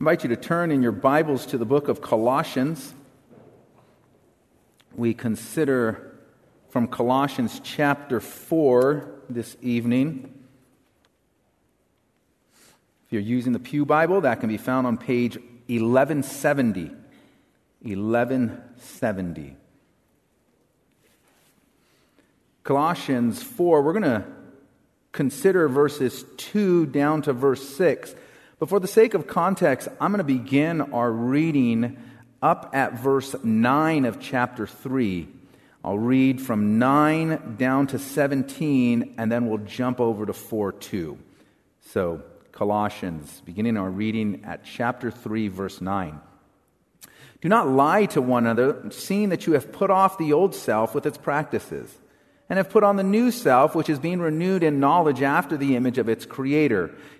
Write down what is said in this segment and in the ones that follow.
invite you to turn in your Bibles to the book of Colossians. We consider from Colossians chapter 4 this evening. If you're using the Pew Bible, that can be found on page 1170. 1170. Colossians 4, we're going to consider verses 2 down to verse 6. But for the sake of context, I'm going to begin our reading up at verse 9 of chapter 3. I'll read from 9 down to 17, and then we'll jump over to 4 2. So, Colossians, beginning our reading at chapter 3, verse 9. Do not lie to one another, seeing that you have put off the old self with its practices, and have put on the new self, which is being renewed in knowledge after the image of its creator.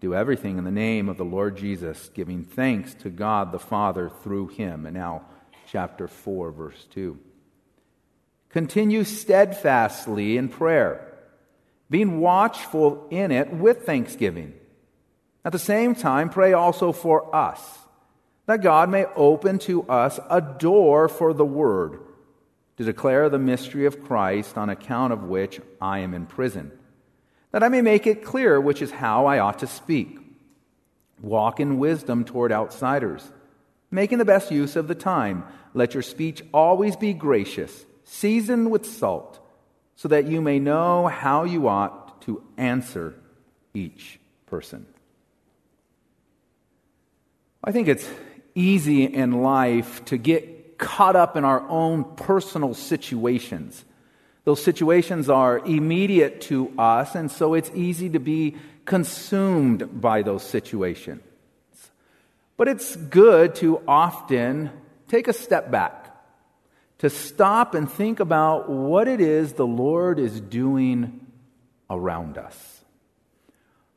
do everything in the name of the Lord Jesus, giving thanks to God the Father through him. And now, chapter 4, verse 2. Continue steadfastly in prayer, being watchful in it with thanksgiving. At the same time, pray also for us that God may open to us a door for the word to declare the mystery of Christ, on account of which I am in prison, that I may make it clear which is how I ought to speak. Walk in wisdom toward outsiders, making the best use of the time. Let your speech always be gracious, seasoned with salt, so that you may know how you ought to answer each person. I think it's easy in life to get caught up in our own personal situations. Those situations are immediate to us, and so it's easy to be consumed by those situations. But it's good to often take a step back, to stop and think about what it is the Lord is doing around us.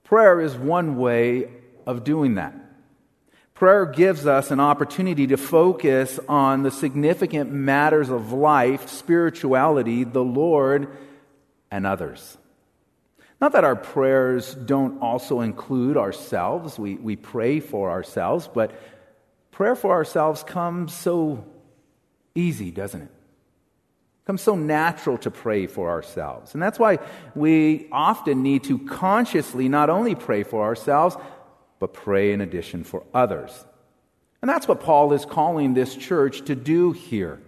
Prayer is one way of doing that. Prayer gives us an opportunity to focus on the significant matters of life, spirituality, the Lord, and others. Not that our prayers don't also include ourselves, we, we pray for ourselves, but prayer for ourselves comes so easy, doesn't it? comes so natural to pray for ourselves. And that's why we often need to consciously not only pray for ourselves, but pray in addition for others. And that's what Paul is calling this church to do here.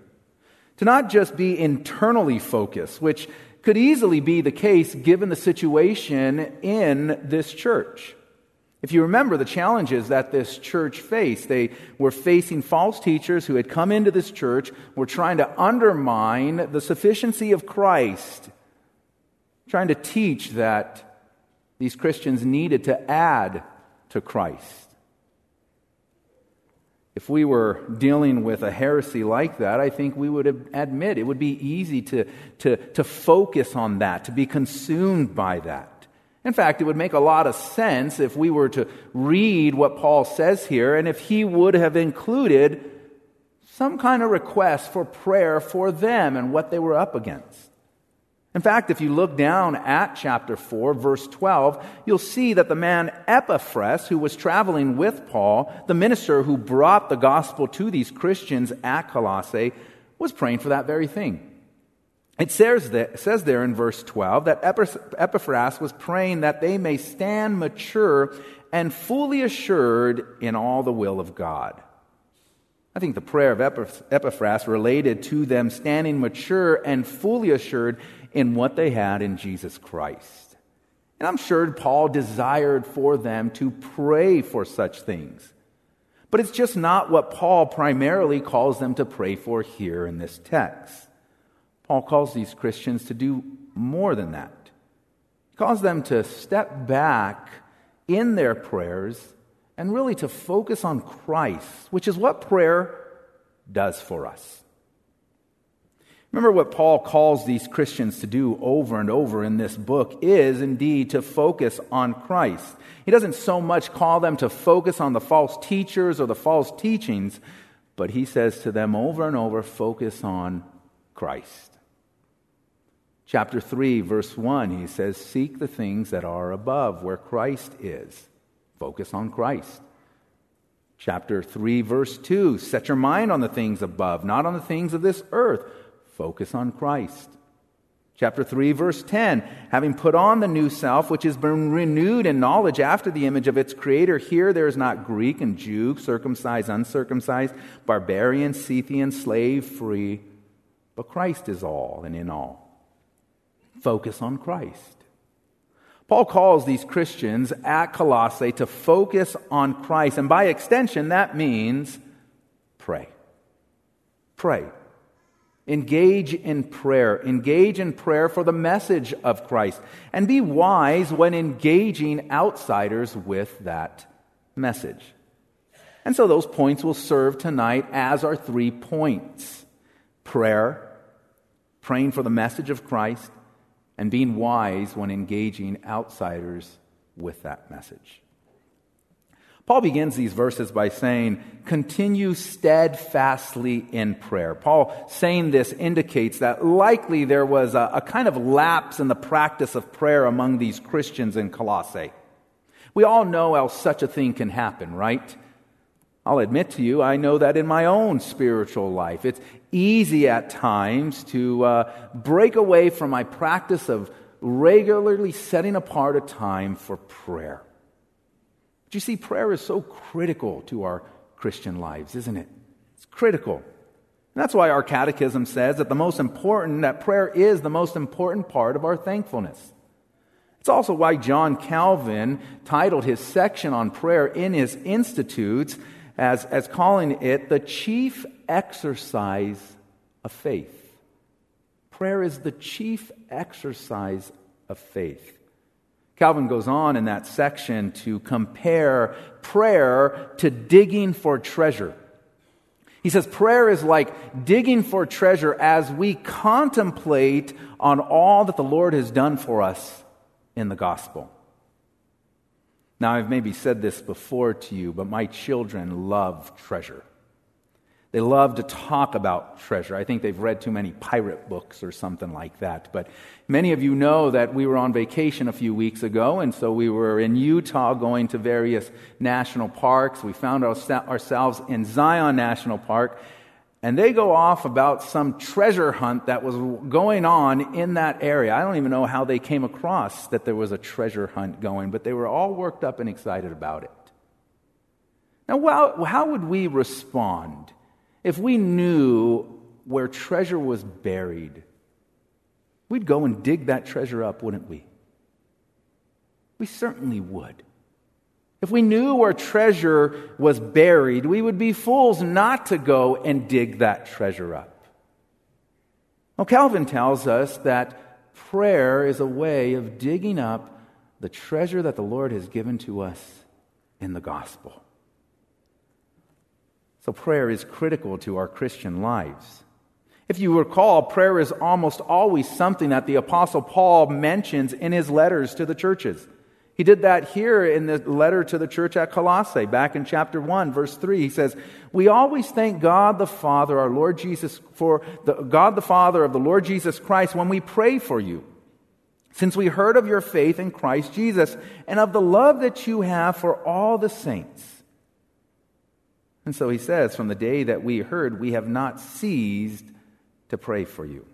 To not just be internally focused, which could easily be the case given the situation in this church. If you remember the challenges that this church faced, they were facing false teachers who had come into this church, were trying to undermine the sufficiency of Christ, trying to teach that these Christians needed to add to Christ. If we were dealing with a heresy like that, I think we would admit it would be easy to, to, to focus on that, to be consumed by that. In fact, it would make a lot of sense if we were to read what Paul says here and if he would have included some kind of request for prayer for them and what they were up against. In fact, if you look down at chapter 4, verse 12, you'll see that the man Epaphras, who was traveling with Paul, the minister who brought the gospel to these Christians at Colossae, was praying for that very thing. It says there, says there in verse 12 that Epaphras was praying that they may stand mature and fully assured in all the will of God. I think the prayer of Epaphras related to them standing mature and fully assured in what they had in Jesus Christ. And I'm sure Paul desired for them to pray for such things. But it's just not what Paul primarily calls them to pray for here in this text. Paul calls these Christians to do more than that. He calls them to step back in their prayers and really to focus on Christ, which is what prayer does for us. Remember what Paul calls these Christians to do over and over in this book is indeed to focus on Christ. He doesn't so much call them to focus on the false teachers or the false teachings, but he says to them over and over focus on Christ. Chapter 3, verse 1, he says, Seek the things that are above, where Christ is. Focus on Christ. Chapter 3, verse 2, Set your mind on the things above, not on the things of this earth. Focus on Christ. Chapter 3, verse 10, having put on the new self, which has been renewed in knowledge after the image of its creator. Here there is not Greek and Jew, circumcised, uncircumcised, barbarian, Scythian, slave, free, but Christ is all and in all focus on Christ. Paul calls these Christians at Colossae to focus on Christ, and by extension, that means pray. Pray. Engage in prayer. Engage in prayer for the message of Christ. And be wise when engaging outsiders with that message. And so those points will serve tonight as our three points prayer, praying for the message of Christ, and being wise when engaging outsiders with that message. Paul begins these verses by saying, continue steadfastly in prayer. Paul saying this indicates that likely there was a, a, kind of lapse in the practice of prayer among these Christians in Colossae. We all know how such a thing can happen, right? I'll admit to you, I know that in my own spiritual life. It's easy at times to uh, break away from my practice of regularly setting apart a time for prayer. You see, prayer is so critical to our Christian lives, isn't it? It's critical. And that's why our catechism says that the most important, that prayer is the most important part of our thankfulness. It's also why John Calvin titled his section on prayer in his Institutes as, as calling it the chief exercise of faith. Prayer is the chief exercise of faith. Calvin goes on in that section to compare prayer to digging for treasure. He says prayer is like digging for treasure as we contemplate on all that the Lord has done for us in the gospel. Now, I've maybe said this before to you, but my children love treasure. They love to talk about treasure. I think they've read too many pirate books or something like that. But many of you know that we were on vacation a few weeks ago, and so we were in Utah going to various national parks. We found ourselves in Zion National Park, and they go off about some treasure hunt that was going on in that area. I don't even know how they came across that there was a treasure hunt going, but they were all worked up and excited about it. Now, how, would we respond if we knew where treasure was buried? We'd go and dig that treasure up, wouldn't we? We certainly would. If we knew where treasure was buried, we would be fools not to go and dig that treasure up. Well, Calvin tells us that prayer is a way of digging up the treasure that the Lord has given to us in the gospel. So, prayer is critical to our Christian lives. If you recall, prayer is almost always something that the Apostle Paul mentions in his letters to the churches. He did that here in the letter to the church at Colossae, back in chapter 1, verse 3. He says, We always thank God the Father, our Lord Jesus, for the, God the Father of the Lord Jesus Christ when we pray for you. Since we heard of your faith in Christ Jesus and of the love that you have for all the saints. And so he says, From the day that we heard, we have not ceased to pray for you.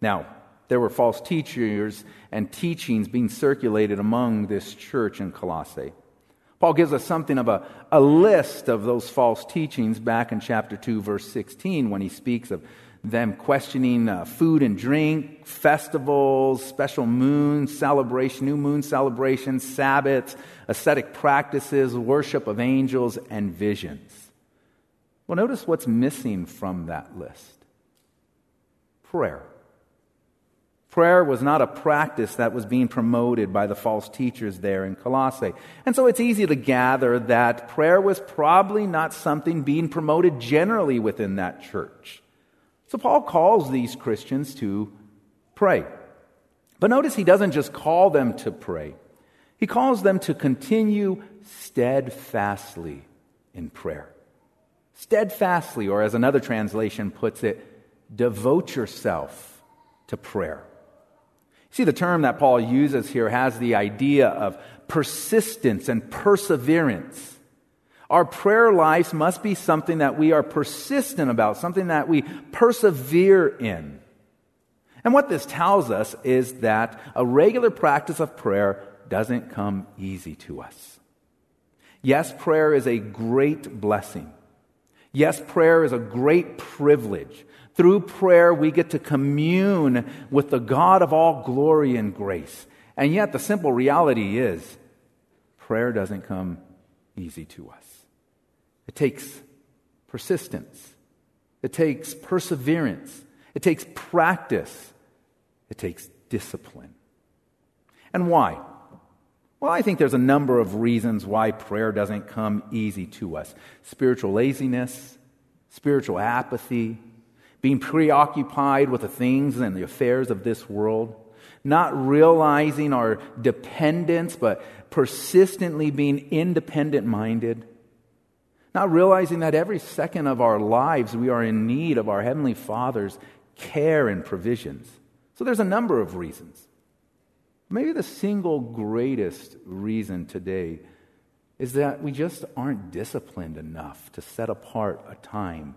Now, there were false teachers and teachings being circulated among this church in Colossae. Paul gives us something of a, a list of those false teachings back in chapter 2, verse 16, when he speaks of them questioning uh, food and drink, festivals, special moon celebration, new moon celebrations, Sabbaths, ascetic practices, worship of angels, and visions. Well, notice what's missing from that list prayer. Prayer was not a practice that was being promoted by the false teachers there in Colossae. And so it's easy to gather that prayer was probably not something being promoted generally within that church. So Paul calls these Christians to pray. But notice he doesn't just call them to pray, he calls them to continue steadfastly in prayer. Steadfastly, or as another translation puts it, devote yourself to prayer. See, the term that Paul uses here has the idea of persistence and perseverance. Our prayer lives must be something that we are persistent about, something that we persevere in. And what this tells us is that a regular practice of prayer doesn't come easy to us. Yes, prayer is a great blessing. Yes, prayer is a great privilege. Through prayer, we get to commune with the God of all glory and grace. And yet, the simple reality is, prayer doesn't come easy to us. It takes persistence, it takes perseverance, it takes practice, it takes discipline. And why? Well, I think there's a number of reasons why prayer doesn't come easy to us. Spiritual laziness, spiritual apathy, being preoccupied with the things and the affairs of this world, not realizing our dependence, but persistently being independent minded, not realizing that every second of our lives we are in need of our Heavenly Father's care and provisions. So there's a number of reasons. Maybe the single greatest reason today is that we just aren't disciplined enough to set apart a time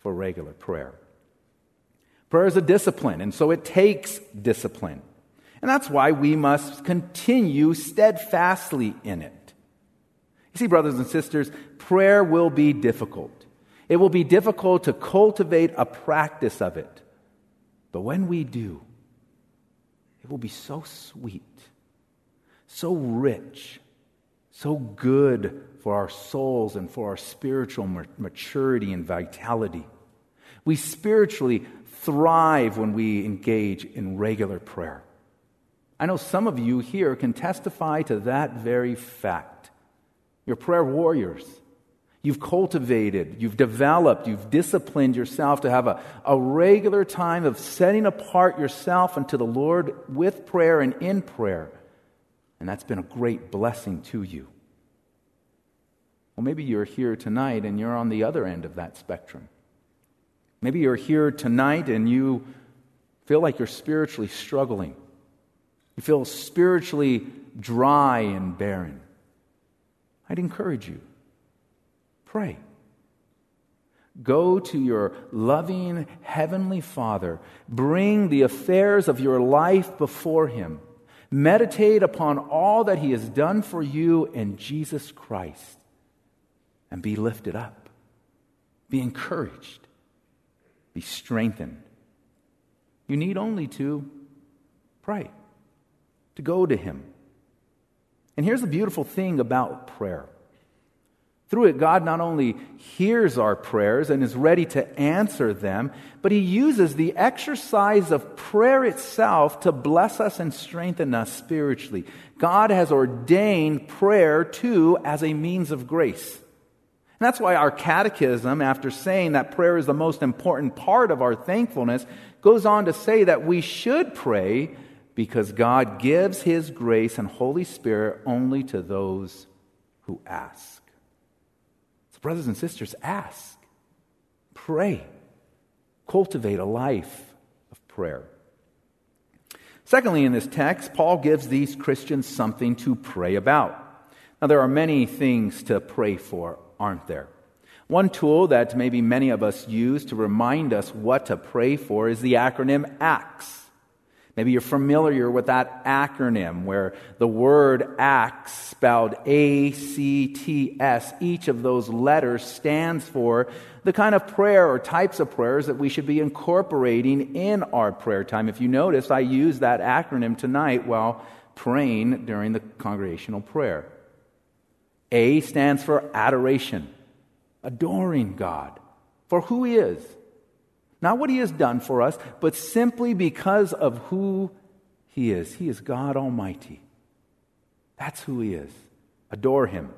for regular prayer. Prayer is a discipline, and so it takes discipline. And that's why we must continue steadfastly in it. You see, brothers and sisters, prayer will be difficult. It will be difficult to cultivate a practice of it. But when we do, it will be so sweet, so rich, so good for our souls and for our spiritual maturity and vitality. We spiritually thrive when we engage in regular prayer. I know some of you here can testify to that very fact. You're prayer warriors. You've cultivated, you've developed, you've disciplined yourself to have a, a regular time of setting apart yourself unto the Lord with prayer and in prayer. And that's been a great blessing to you. Well, maybe you're here tonight and you're on the other end of that spectrum. Maybe you're here tonight and you feel like you're spiritually struggling. You feel spiritually dry and barren. I'd encourage you pray. Go to your loving Heavenly Father. Bring the affairs of your life before Him. Meditate upon all that He has done for you in Jesus Christ. And be lifted up. Be encouraged be strengthened. You need only to pray, to go to Him. And here's the beautiful thing about prayer. Through it, God not only hears our prayers and is ready to answer them, but He uses the exercise of prayer itself to bless us and strengthen us spiritually. God has ordained prayer too as a means of grace. And that's why our catechism, after saying that prayer is the most important part of our thankfulness, goes on to say that we should pray because God gives His grace and Holy Spirit only to those who ask. So, brothers and sisters, ask, pray, cultivate a life of prayer. Secondly, in this text, Paul gives these Christians something to pray about. Now, there are many things to pray for aren't there? One tool that maybe many of us use to remind us what to pray for is the acronym ACTS. Maybe you're familiar with that acronym where the word ACTS, spelled A C T S, each of those letters stands for the kind of prayer or types of prayers that we should be incorporating in our prayer time. If you notice, I use that acronym tonight while praying during the congregational prayer. A stands for adoration, adoring God for who He is not what he has done for us, but simply because of who he is. He is God Almighty. That's who he is. Adore him.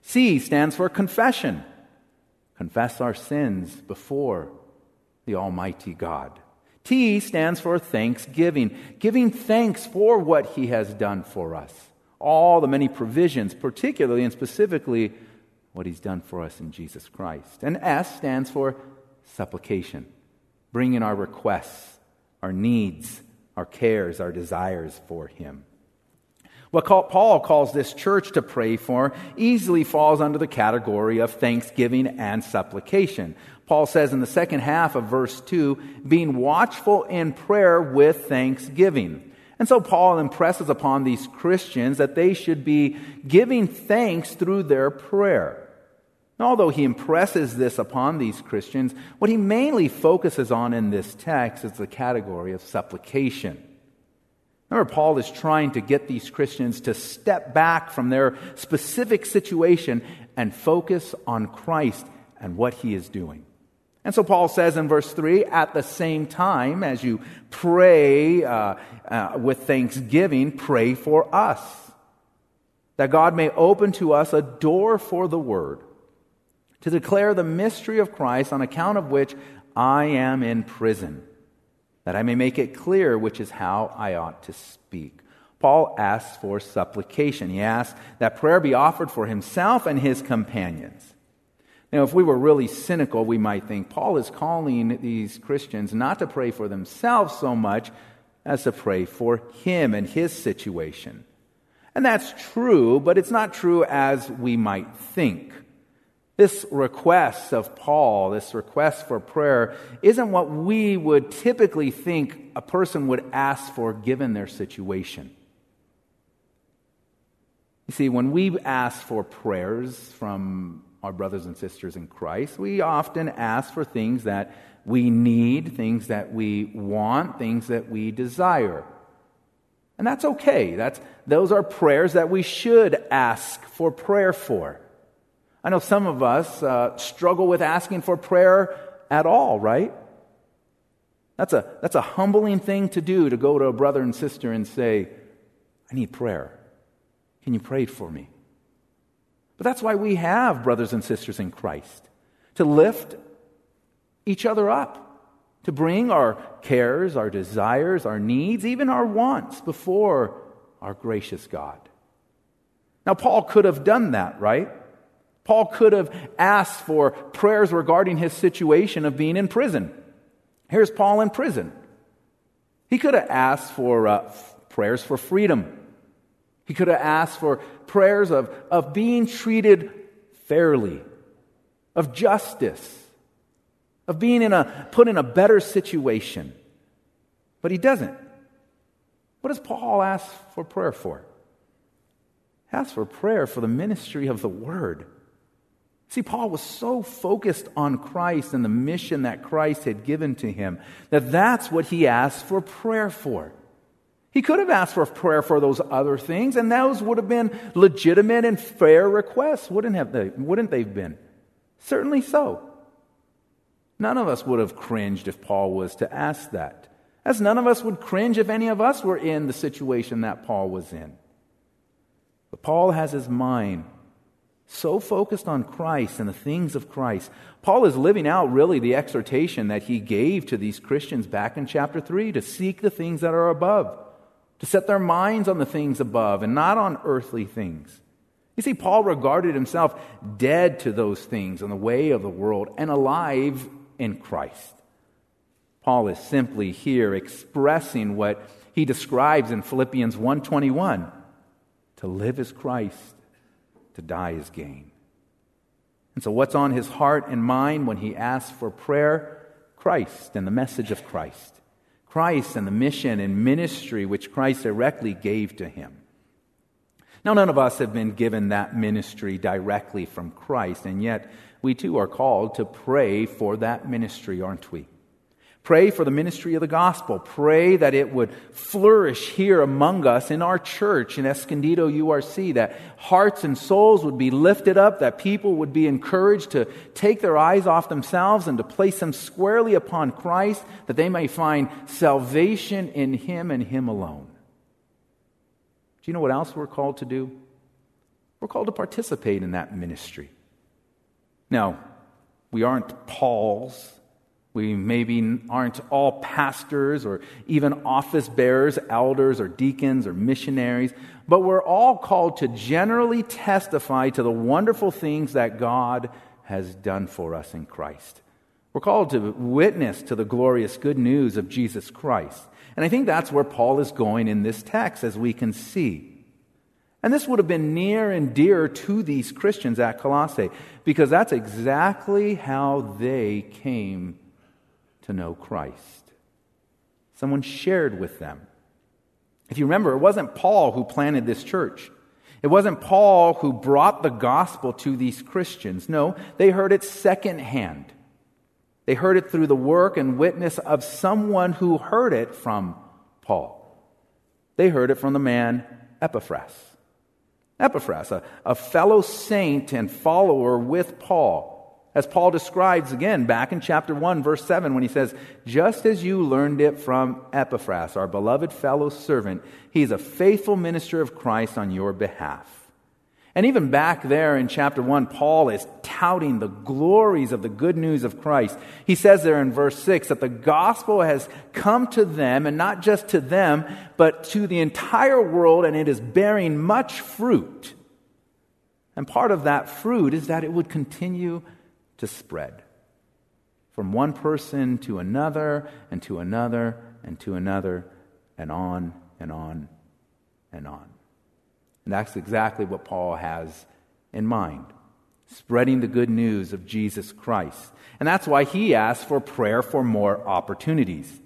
C stands for confession. Confess our sins before the Almighty God. T stands for thanksgiving, giving thanks for what he has done for us. All the many provisions, particularly and specifically what he's done for us in Jesus Christ. And S stands for supplication bring in our requests, our needs, our cares, our desires for Him. What Paul calls this church to pray for easily falls under the category of thanksgiving and supplication. Paul says in the second half of verse 2, being watchful in prayer with thanksgiving. And so Paul impresses upon these Christians that they should be giving thanks through their prayer. Although he impresses this upon these Christians, what he mainly focuses on in this text is the category of supplication. Remember, Paul is trying to get these Christians to step back from their specific situation and focus on Christ and what he is doing. And so Paul says in verse 3 at the same time as you pray uh, uh, with thanksgiving, pray for us, that God may open to us a door for the word to declare the mystery of Christ, on account of which I am in prison, that I may make it clear which is how I ought to speak. Paul asks for supplication. He asks that prayer be offered for himself and his companions. Now, if we were really cynical, we might think Paul is calling these Christians not to pray for themselves so much as to pray for him and his situation. And that's true, but it's not true as we might think. This request of Paul, this request for prayer, isn't what we would typically think a person would ask for given their situation. You see, when we ask for prayers from our brothers and sisters in Christ, we often ask for things that we need, things that we want, things that we desire. And that's okay. That's, those are prayers that we should ask for prayer for. I know some of us uh, struggle with asking for prayer at all, right? That's a, that's a humbling thing to do to go to a brother and sister and say, I need prayer. Can you pray for me? But that's why we have brothers and sisters in Christ to lift each other up, to bring our cares, our desires, our needs, even our wants before our gracious God. Now, Paul could have done that, right? Paul could have asked for prayers regarding his situation of being in prison. Here's Paul in prison. He could have asked for uh, prayers for freedom. He could have asked for prayers of, of being treated fairly, of justice, of being in a, put in a better situation. But he doesn't. What does Paul ask for prayer for? He asks for prayer for the ministry of the word. See, Paul was so focused on Christ and the mission that Christ had given to him that that's what he asked for prayer for. He could have asked for prayer for those other things, and those would have been legitimate and fair requests, wouldn't, have they, wouldn't they have been? Certainly so. None of us would have cringed if Paul was to ask that, as none of us would cringe if any of us were in the situation that Paul was in. But Paul has his mind so focused on Christ and the things of Christ. Paul is living out really the exhortation that he gave to these Christians back in chapter 3 to seek the things that are above, to set their minds on the things above and not on earthly things. You see, Paul regarded himself dead to those things in the way of the world and alive in Christ. Paul is simply here expressing what he describes in Philippians 1:21 to live as Christ to die is gain. And so, what's on his heart and mind when he asks for prayer? Christ and the message of Christ. Christ and the mission and ministry which Christ directly gave to him. Now, none of us have been given that ministry directly from Christ, and yet we too are called to pray for that ministry, aren't we? Pray for the ministry of the gospel. Pray that it would flourish here among us in our church in Escondido URC, that hearts and souls would be lifted up, that people would be encouraged to take their eyes off themselves and to place them squarely upon Christ, that they may find salvation in Him and Him alone. Do you know what else we're called to do? We're called to participate in that ministry. Now, we aren't Paul's we maybe aren't all pastors or even office bearers, elders or deacons or missionaries, but we're all called to generally testify to the wonderful things that God has done for us in Christ. We're called to witness to the glorious good news of Jesus Christ. And I think that's where Paul is going in this text, as we can see. And this would have been near and dear to these Christians at Colossae, because that's exactly how they came to know Christ. Someone shared with them. If you remember, it wasn't Paul who planted this church. It wasn't Paul who brought the gospel to these Christians. No, they heard it secondhand. They heard it through the work and witness of someone who heard it from Paul. They heard it from the man Epaphras. Epaphras, a, a fellow saint and follower with Paul as Paul describes again back in chapter 1, verse 7, when he says, Just as you learned it from Epaphras, our beloved fellow servant, he's a faithful minister of Christ on your behalf. And even back there in chapter 1, Paul is touting the glories of the good news of Christ. He says there in verse 6 that the gospel has come to them, and not just to them, but to the entire world, and it is bearing much fruit. And part of that fruit is that it would continue to spread from one person to another and to another and to another and on and on and on. And that's exactly what Paul has in mind spreading the good news of Jesus Christ. And that's why he asks for prayer for more opportunities.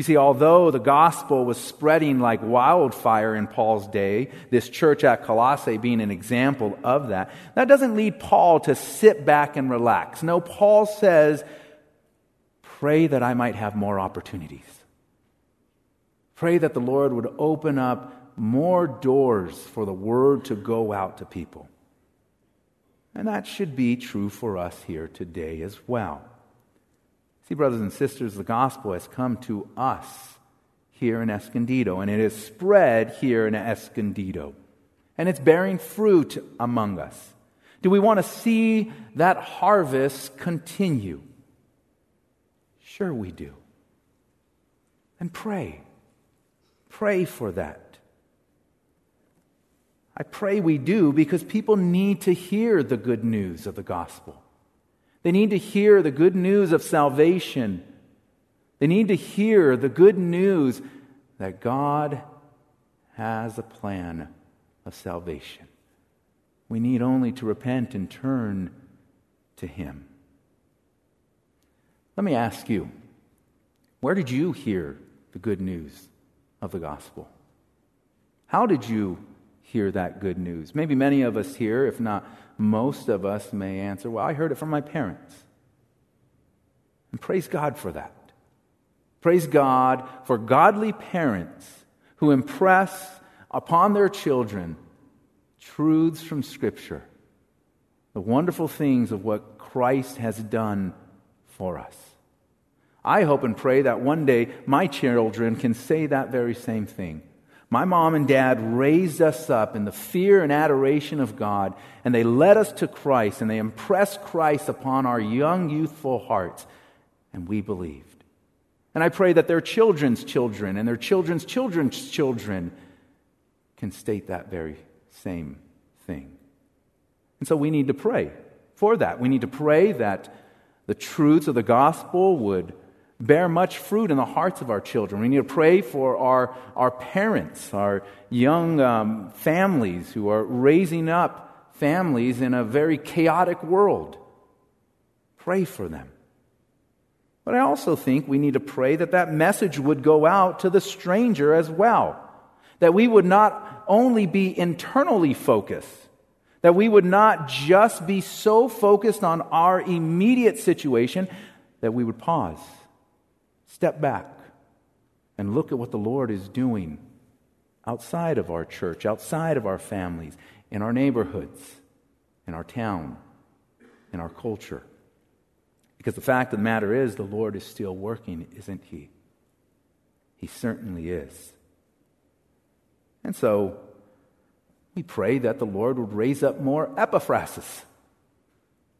You see, although the gospel was spreading like wildfire in Paul's day, this church at Colossae being an example of that, that doesn't lead Paul to sit back and relax. No, Paul says, pray that I might have more opportunities. Pray that the Lord would open up more doors for the word to go out to people. And that should be true for us here today as well. See, brothers and sisters, the gospel has come to us here in Escondido, and it is spread here in Escondido, and it's bearing fruit among us. Do we want to see that harvest continue? Sure, we do. And pray. Pray for that. I pray we do because people need to hear the good news of the gospel. They need to hear the good news of salvation. They need to hear the good news that God has a plan of salvation. We need only to repent and turn to Him. Let me ask you where did you hear the good news of the gospel? How did you hear that good news? Maybe many of us here, if not most of us may answer, Well, I heard it from my parents. And praise God for that. Praise God for godly parents who impress upon their children truths from Scripture, the wonderful things of what Christ has done for us. I hope and pray that one day my children can say that very same thing. My mom and dad raised us up in the fear and adoration of God, and they led us to Christ, and they impressed Christ upon our young, youthful hearts, and we believed. And I pray that their children's children and their children's children's children can state that very same thing. And so we need to pray for that. We need to pray that the truths of the gospel would bear much fruit in the hearts of our children. We need to pray for our, our parents, our young um, families who are raising up families in a very chaotic world. Pray for them. But I also think we need to pray that that message would go out to the stranger as well. That we would not only be internally focused, that we would not just be so focused on our immediate situation that we would pause, step back, and look at what the Lord is doing outside of our church, outside of our families, in our neighborhoods, in our town, in our culture. Because the fact of the matter is, the Lord is still working, isn't He? He certainly is. And so, we pray that the Lord would raise up more Epaphrases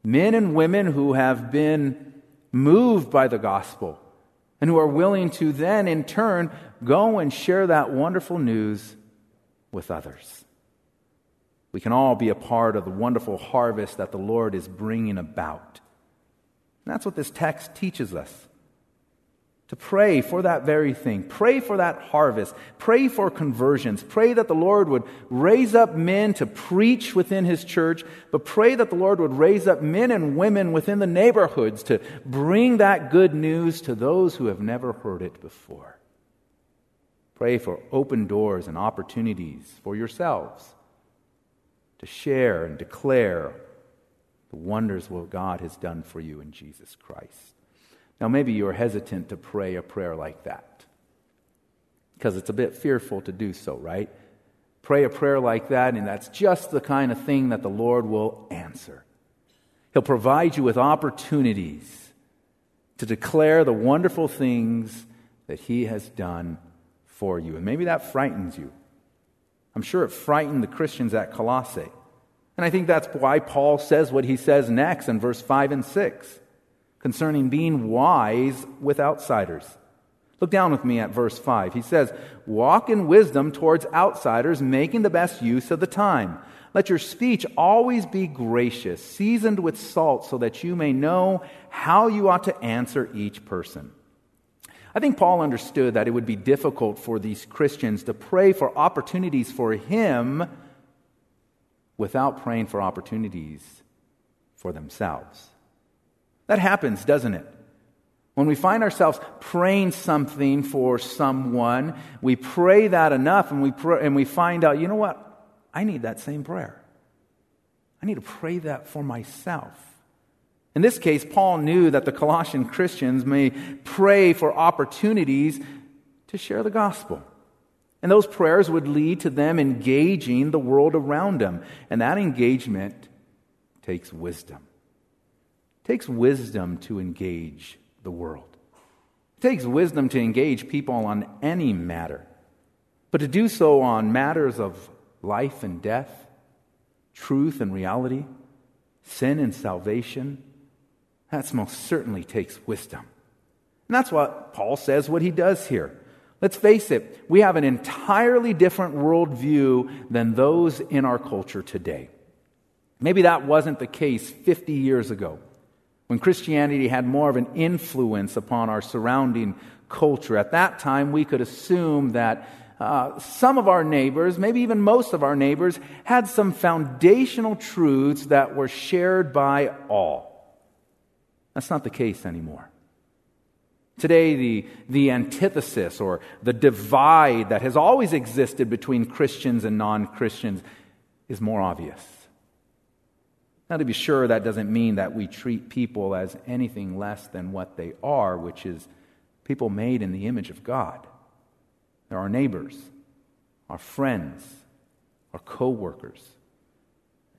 men and women who have been moved by the gospel and who are willing to then, in turn, go and share that wonderful news with others. We can all be a part of the wonderful harvest that the Lord is bringing about. And that's what this text teaches us to pray for that very thing. Pray for that harvest. Pray for conversions. Pray that the Lord would raise up men to preach within His church, but pray that the Lord would raise up men and women within the neighborhoods to bring that good news to those who have never heard it before. Pray for open doors and opportunities for yourselves to share and declare the wonders what God has done for you in Jesus Christ. Now, maybe you're hesitant to pray a prayer like that because it's a bit fearful to do so, right? Pray a prayer like that, and that's just the kind of thing that the Lord will answer. He'll provide you with opportunities to declare the wonderful things that He has done for you. And maybe that frightens you. I'm sure it frightened the Christians at Colossae. And I think that's why Paul says what he says next in verse 5 and 6 concerning being wise with outsiders. Look down with me at verse 5. He says, Walk in wisdom towards outsiders, making the best use of the time. Let your speech always be gracious, seasoned with salt, so that you may know how you ought to answer each person. I think Paul understood that it would be difficult for these Christians to pray for opportunities for him without praying for opportunities for themselves. That happens, doesn't it? When we find ourselves praying something for someone, we pray that enough and we, pray, and we find out, you know what? I need that same prayer. I need to pray that for myself. In this case, Paul knew that the Colossian Christians may pray for opportunities to share the gospel. And those prayers would lead to them engaging the world around them. And that engagement takes wisdom. Takes wisdom to engage the world. It takes wisdom to engage people on any matter, but to do so on matters of life and death, truth and reality, sin and salvation, that most certainly takes wisdom. And that's what Paul says what he does here. Let's face it, we have an entirely different worldview than those in our culture today. Maybe that wasn't the case 50 years ago when Christianity had more of an influence upon our surrounding culture. At that time, we could assume that uh, some of our neighbors, maybe even most of our neighbors, had some foundational truths that were shared by all. That's not the case anymore. Today, the, the antithesis or the divide that has always existed between Christians and non Christians is more obvious. Now, to be sure, that doesn't mean that we treat people as anything less than what they are, which is people made in the image of God. They're our neighbors, our friends, our co workers.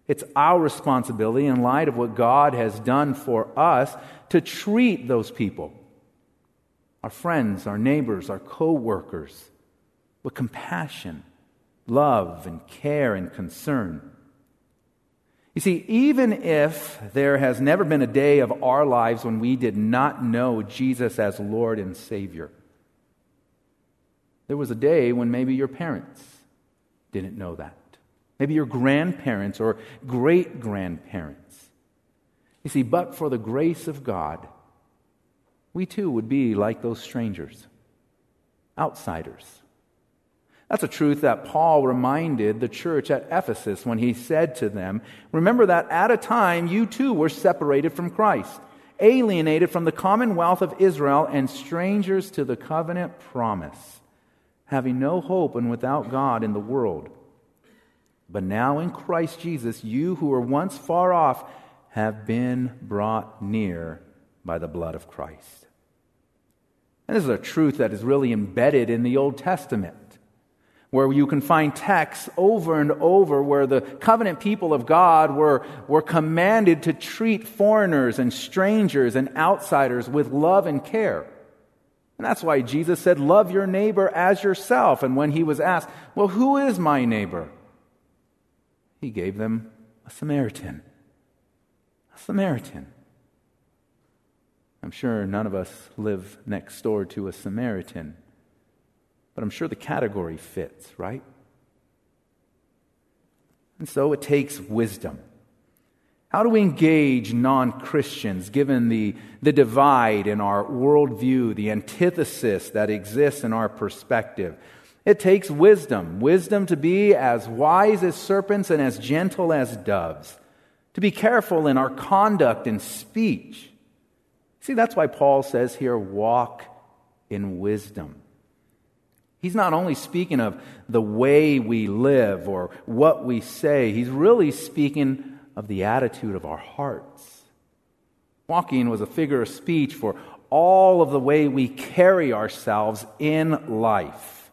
It's our responsibility, in light of what God has done for us, to treat those people, our friends, our neighbors, our co workers, with compassion, love, and care and concern. You see, even if there has never been a day of our lives when we did not know Jesus as Lord and Savior, there was a day when maybe your parents didn't know that. Maybe your grandparents or great grandparents. You see, but for the grace of God, we too would be like those strangers, outsiders that's a truth that Paul reminded the church at Ephesus when he said to them, Remember that at a time you too were separated from Christ, alienated from the commonwealth of Israel and strangers to the covenant promise, having no hope and without God in the world. But now in Christ Jesus, you who were once far off have been brought near by the blood of Christ. And this is a truth that is really embedded in the Old Testament where you can find texts over and over where the covenant people of God were, were commanded to treat foreigners and strangers and outsiders with love and care. And that's why Jesus said, Love your neighbor as yourself. And when he was asked, Well, who is my neighbor? He gave them a Samaritan. A Samaritan. I'm sure none of us live next door to a Samaritan but I'm sure the category fits, right? And so it takes wisdom. How do we engage non Christians given the, the divide in our worldview, the antithesis that exists in our perspective? It takes wisdom wisdom to be as wise as serpents and as gentle as doves, to be careful in our conduct and speech. See, that's why Paul says here walk in wisdom. He's not only speaking of the way we live or what we say, he's really speaking of the attitude of our hearts. Walking was a figure of speech for all of the way we carry ourselves in life.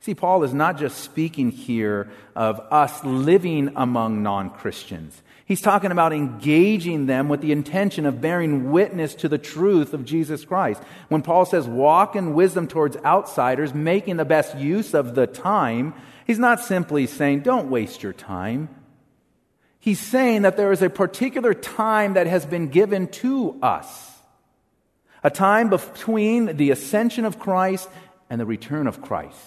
See, Paul is not just speaking here of us living among non Christians. He's talking about engaging them with the intention of bearing witness to the truth of Jesus Christ. When Paul says walk in wisdom towards outsiders, making the best use of the time, he's not simply saying don't waste your time. He's saying that there is a particular time that has been given to us. A time between the ascension of Christ and the return of Christ.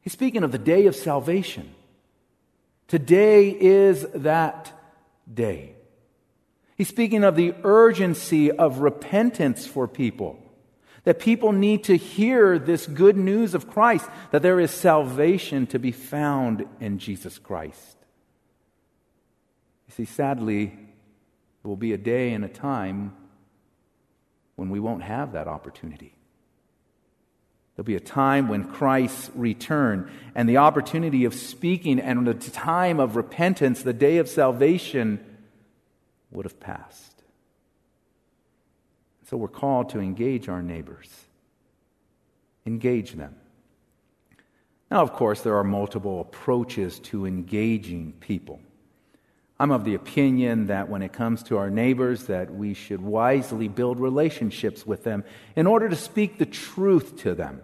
He's speaking of the day of salvation. Today is that day. He's speaking of the urgency of repentance for people. That people need to hear this good news of Christ, that there is salvation to be found in Jesus Christ. You see, sadly, there will be a day and a time when we won't have that opportunity. There'll be a time when Christ's return and the opportunity of speaking and the time of repentance, the day of salvation, would have passed. So we're called to engage our neighbors, engage them. Now, of course, there are multiple approaches to engaging people. I'm of the opinion that when it comes to our neighbors that we should wisely build relationships with them in order to speak the truth to them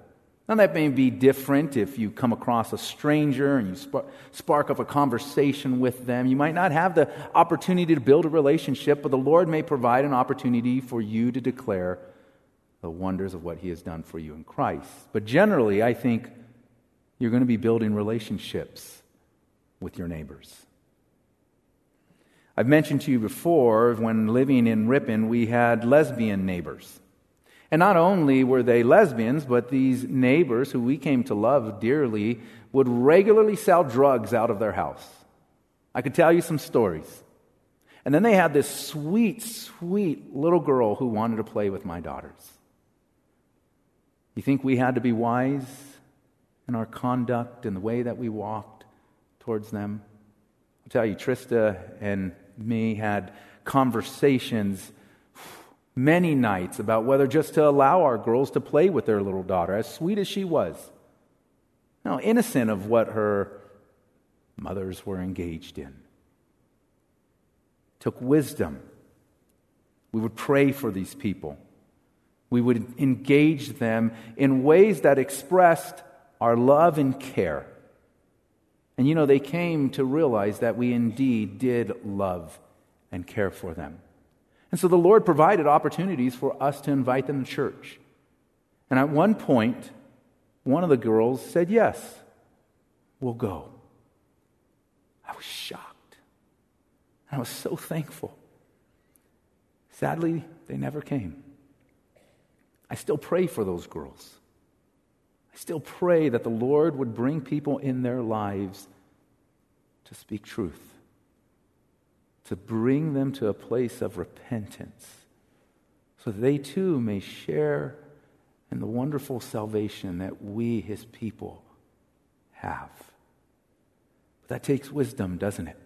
now, that may be different if you come across a stranger and you spark, up a conversation with them. You might not have the opportunity to build a relationship, but the Lord may provide an opportunity for you to declare the wonders of what He has done for you in Christ. But generally, I think you're going to be building relationships with your neighbors. I've mentioned to you before, when living in Ripon, we had lesbian neighbors. And not only were they lesbians, but these neighbors who we came to love dearly would regularly sell drugs out of their house. I could tell you some stories. And then they had this sweet, sweet little girl who wanted to play with my daughters. You think we had to be wise in our conduct and the way that we walked towards them? I'll tell you, Trista and me had conversations many nights about whether just to allow our girls to play with their little daughter, as sweet as she was. Now, innocent of what her mothers were engaged in. Took wisdom. We would pray for these people. We would engage them in ways that expressed our love and care. And you know, they came to realize that we indeed did love and care for them. And so the Lord provided opportunities for us to invite them to church. And at one point, one of the girls said, Yes, we'll go. I was shocked. I was so thankful. Sadly, they never came. I still pray for those girls. I still pray that the Lord would bring people in their lives to speak truth to bring them to a place of repentance so they too may share in the wonderful salvation that we, his people, have. But that takes wisdom, doesn't it?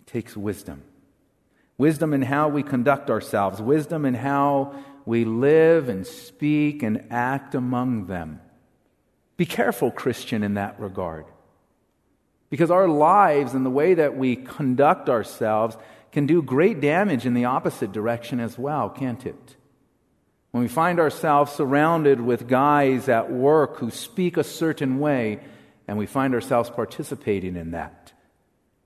It takes wisdom. Wisdom in how we conduct ourselves, wisdom in how we live and speak and act among them. Be careful, Christian, in that regard. Because our lives and the way that we conduct ourselves can do great damage in the opposite direction as well, can't it? When we find ourselves surrounded with guys at work who speak a certain way, and we find ourselves participating in that.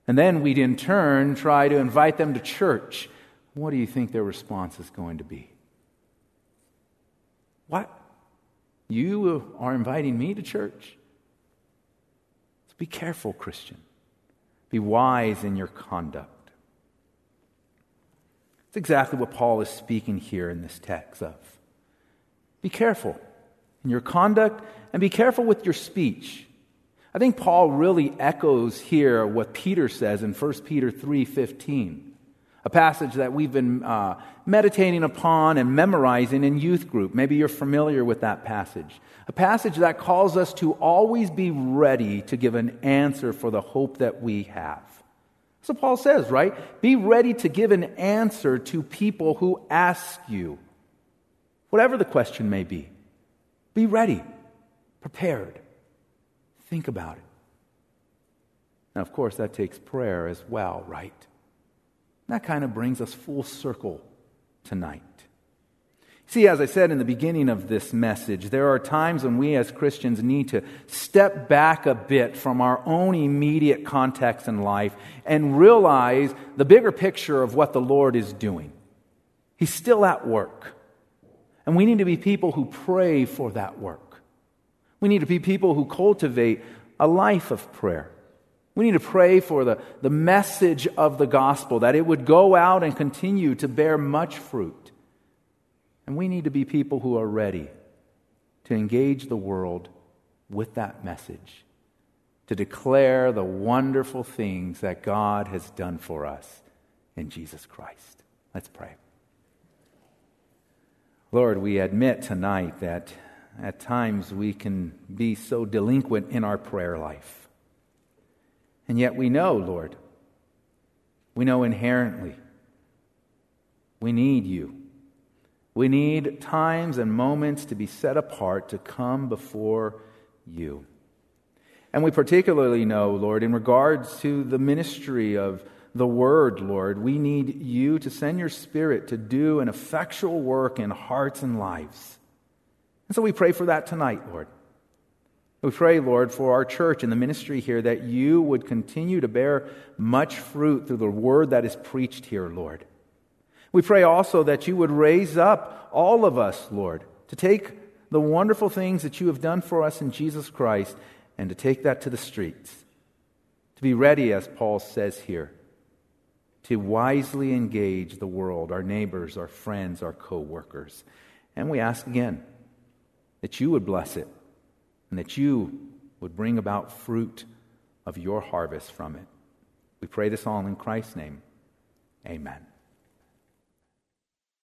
And then we'd in turn try to invite them to church. What do you think their response is going to be? What? You are inviting me to church? Be careful, Christian. Be wise in your conduct. It's exactly what Paul is speaking here in this text of. Be careful in your conduct and be careful with your speech. I think Paul really echoes here what Peter says in 1 Peter 3:15 a passage that we've been uh, meditating upon and memorizing in youth group. Maybe you're familiar with that passage. A passage that calls us to always be ready to give an answer for the hope that we have. So Paul says, right? Be ready to give an answer to people who ask you, whatever the question may be. Be ready, prepared. Think about it. Now, of course, that takes prayer as well, right? That kind of brings us full circle tonight. See, as I said in the beginning of this message, there are times when we as Christians need to step back a bit from our own immediate context in life and realize the bigger picture of what the Lord is doing. He's still at work. And we need to be people who pray for that work. We need to be people who cultivate a life of prayer. We need to pray for the, the message of the gospel, that it would go out and continue to bear much fruit. And we need to be people who are ready to engage the world with that message, to declare the wonderful things that God has done for us in Jesus Christ. Let's pray. Lord, we admit tonight that at times we can be so delinquent in our prayer life. And yet we know, Lord, we know inherently we need you. We need times and moments to be set apart to come before you. And we particularly know, Lord, in regards to the ministry of the Word, Lord, we need you to send your Spirit to do an effectual work in hearts and lives. And so we pray for that tonight, Lord. We pray, Lord, for our church and the ministry here that you would continue to bear much fruit through the word that is preached here, Lord. We pray also that you would raise up all of us, Lord, to take the wonderful things that you have done for us in Jesus Christ and to take that to the streets. To be ready, as Paul says here, to wisely engage the world, our neighbors, our friends, our co workers. And we ask again that you would bless it and that you would bring about fruit of your harvest from it. We pray this all in Christ's name. Amen.